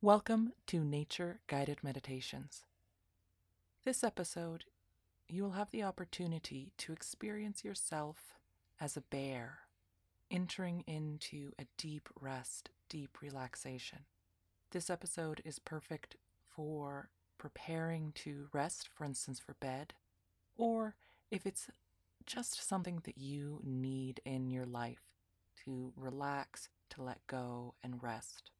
Welcome to Nature Guided Meditations. This episode, you will have the opportunity to experience yourself as a bear, entering into a deep rest, deep relaxation. This episode is perfect for preparing to rest, for instance, for bed, or if it's just something that you need in your life to relax, to let go, and rest.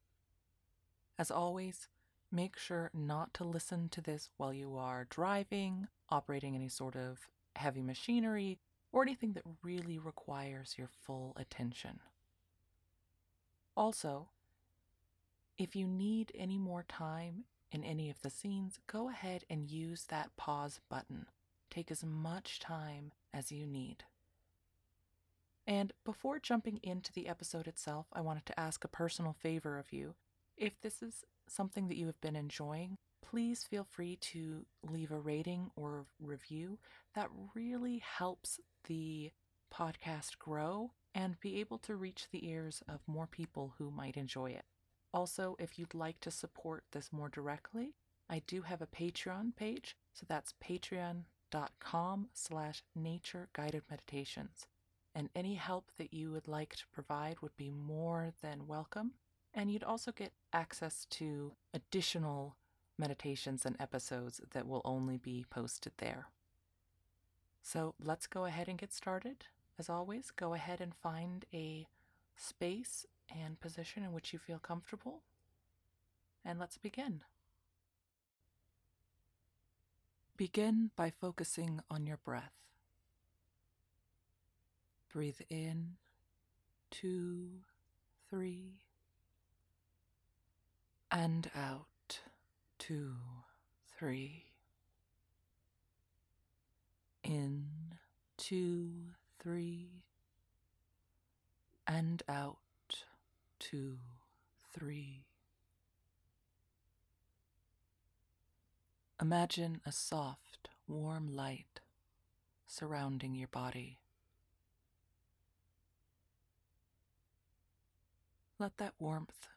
As always, make sure not to listen to this while you are driving, operating any sort of heavy machinery, or anything that really requires your full attention. Also, if you need any more time in any of the scenes, go ahead and use that pause button. Take as much time as you need. And before jumping into the episode itself, I wanted to ask a personal favor of you. If this is something that you have been enjoying, please feel free to leave a rating or review. That really helps the podcast grow and be able to reach the ears of more people who might enjoy it. Also, if you'd like to support this more directly, I do have a Patreon page, so that's patreon.com slash nature guided meditations and any help that you would like to provide would be more than welcome. And you'd also get access to additional meditations and episodes that will only be posted there. So let's go ahead and get started. As always, go ahead and find a space and position in which you feel comfortable. And let's begin. Begin by focusing on your breath. Breathe in, two, three, and out, two, three. In, two, three, and out, two, three. Imagine a soft, warm light surrounding your body. Let that warmth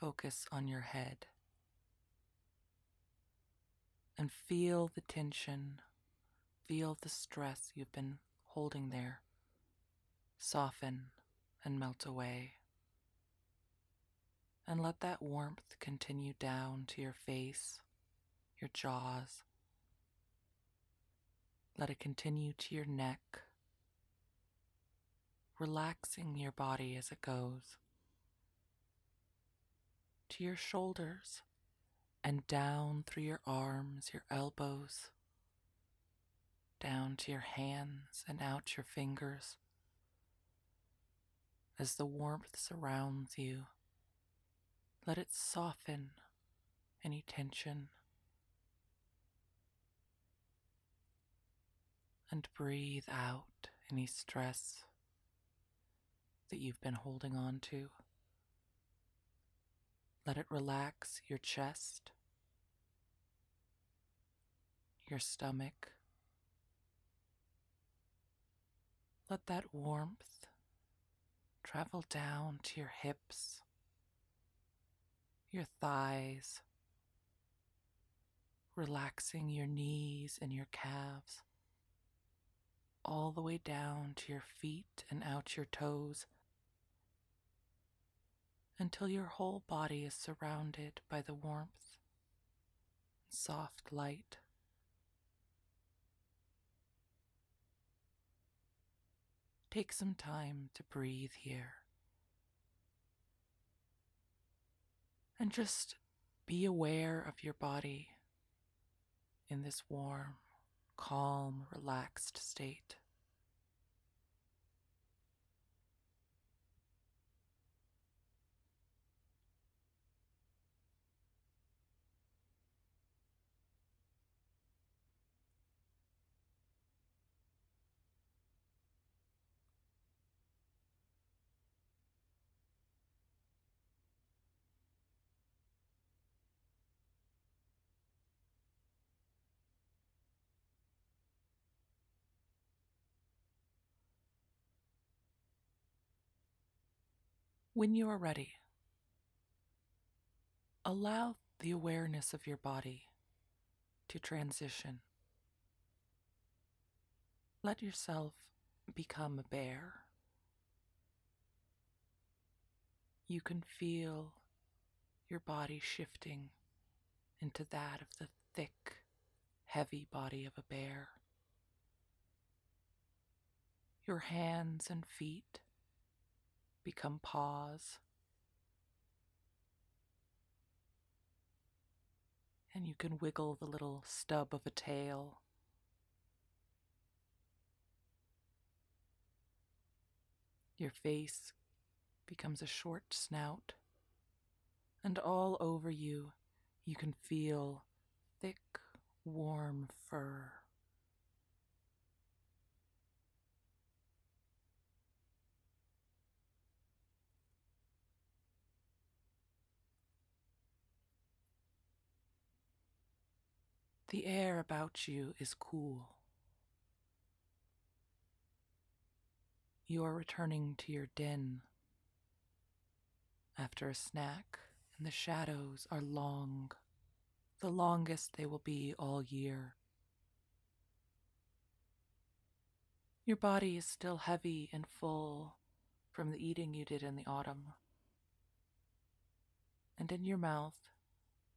focus on your head and feel the tension, feel the stress you've been holding there soften and melt away. And let that warmth continue down to your face, your jaws. Let it continue to your neck relaxing your body as it goes to your shoulders and down through your arms, your elbows, down to your hands and out your fingers. As the warmth surrounds you, let it soften any tension. And breathe out any stress that you've been holding on to. Let it relax your chest, your stomach. Let that warmth travel down to your hips, your thighs, relaxing your knees and your calves, all the way down to your feet and out your toes until your whole body is surrounded by the warmth and soft light. Take some time to breathe here. And just be aware of your body in this warm, calm, relaxed state. When you are ready, Allow the awareness of your body to transition. Let yourself become a bear. You can feel your body shifting into that of the thick, heavy body of a bear. Your hands and feet become paws. And you can wiggle the little stub of a tail. Your face becomes a short snout, and all over you, you can feel thick, warm fur. The air about you is cool. You are returning to your den after a snack, and the shadows are long, the longest they will be all year. Your body is still heavy and full from the eating you did in the autumn. And in your mouth,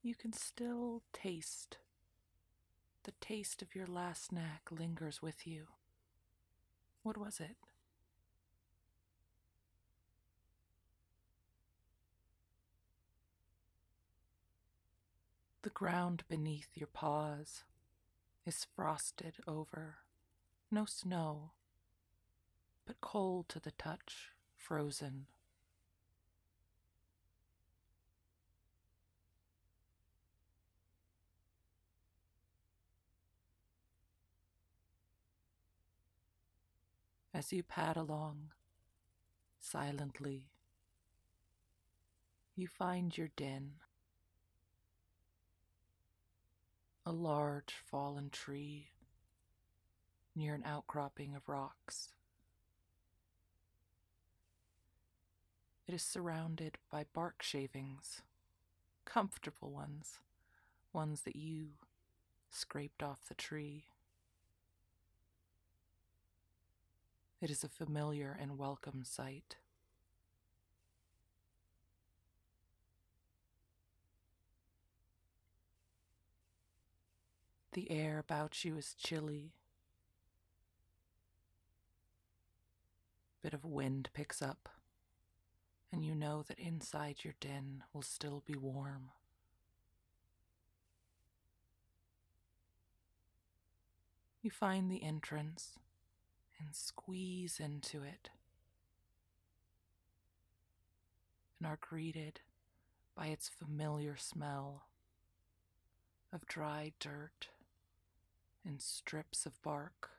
you can still taste the taste of your last snack lingers with you. What was it? The ground beneath your paws is frosted over. No snow, but cold to the touch, frozen. As you pad along silently. You find your den, a large fallen tree near an outcropping of rocks. It is surrounded by bark shavings, comfortable ones, ones that you scraped off the tree. It is a familiar and welcome sight. The air about you is chilly. Bit of wind picks up, and you know that inside your den will still be warm. You find the entrance and squeeze into it and are greeted by its familiar smell of dry dirt and strips of bark.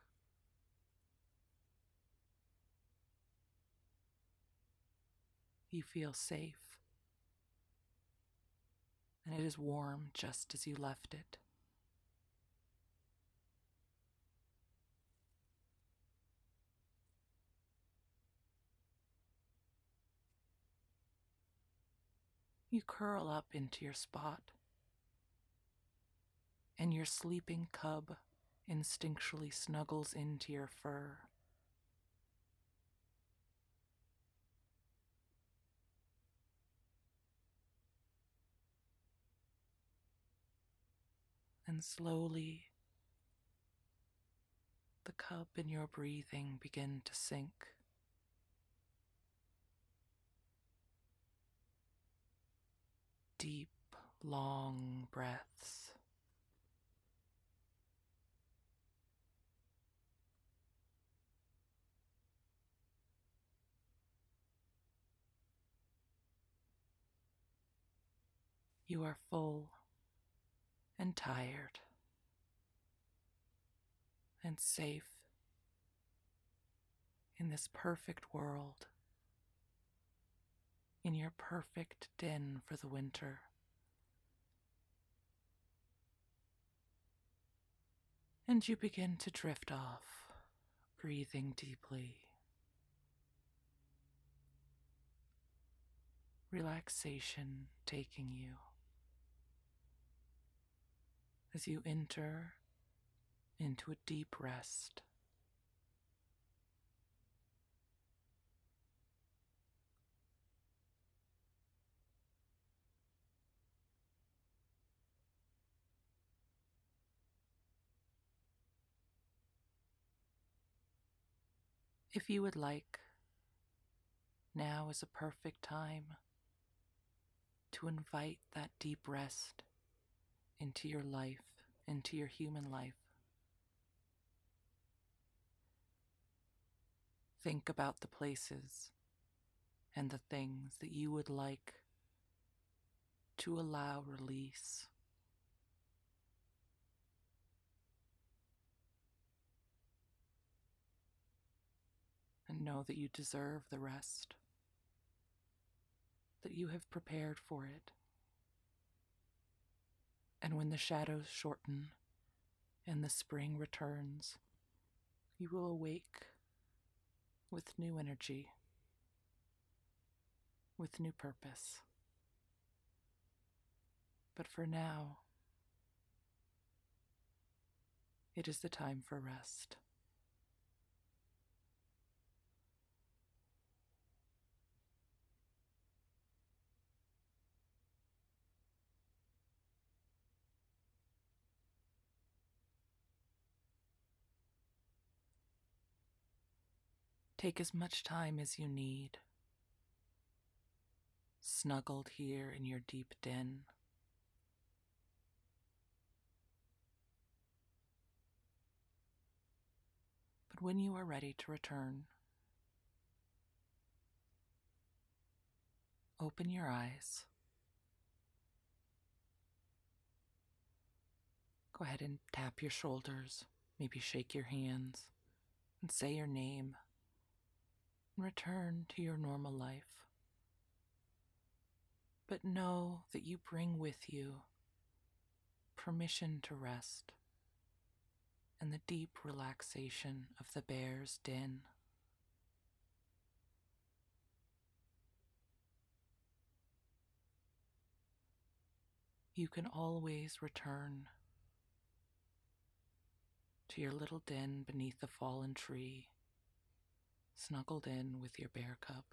You feel safe, and it is warm just as you left it. You curl up into your spot, and your sleeping cub instinctually snuggles into your fur. And slowly, the cub and your breathing begin to sync. Deep, long breaths. You are full and tired and safe in this perfect world in your perfect den for the winter. And you begin to drift off, breathing deeply. Relaxation taking you as you enter into a deep rest. If you would like, now is a perfect time to invite that deep rest into your life, into your human life. Think about the places and the things that you would like to allow release. Know that you deserve the rest, that you have prepared for it. And when the shadows shorten and the spring returns, you will awake with new energy, with new purpose. But for now, it is the time for rest. Take as much time as you need, snuggled here in your deep den. But when you are ready to return, open your eyes. Go ahead and tap your shoulders, maybe shake your hands, and say your name return to your normal life. But know that you bring with you permission to rest and the deep relaxation of the bear's den. You can always return to your little den beneath the fallen tree snuggled in with your bear cub.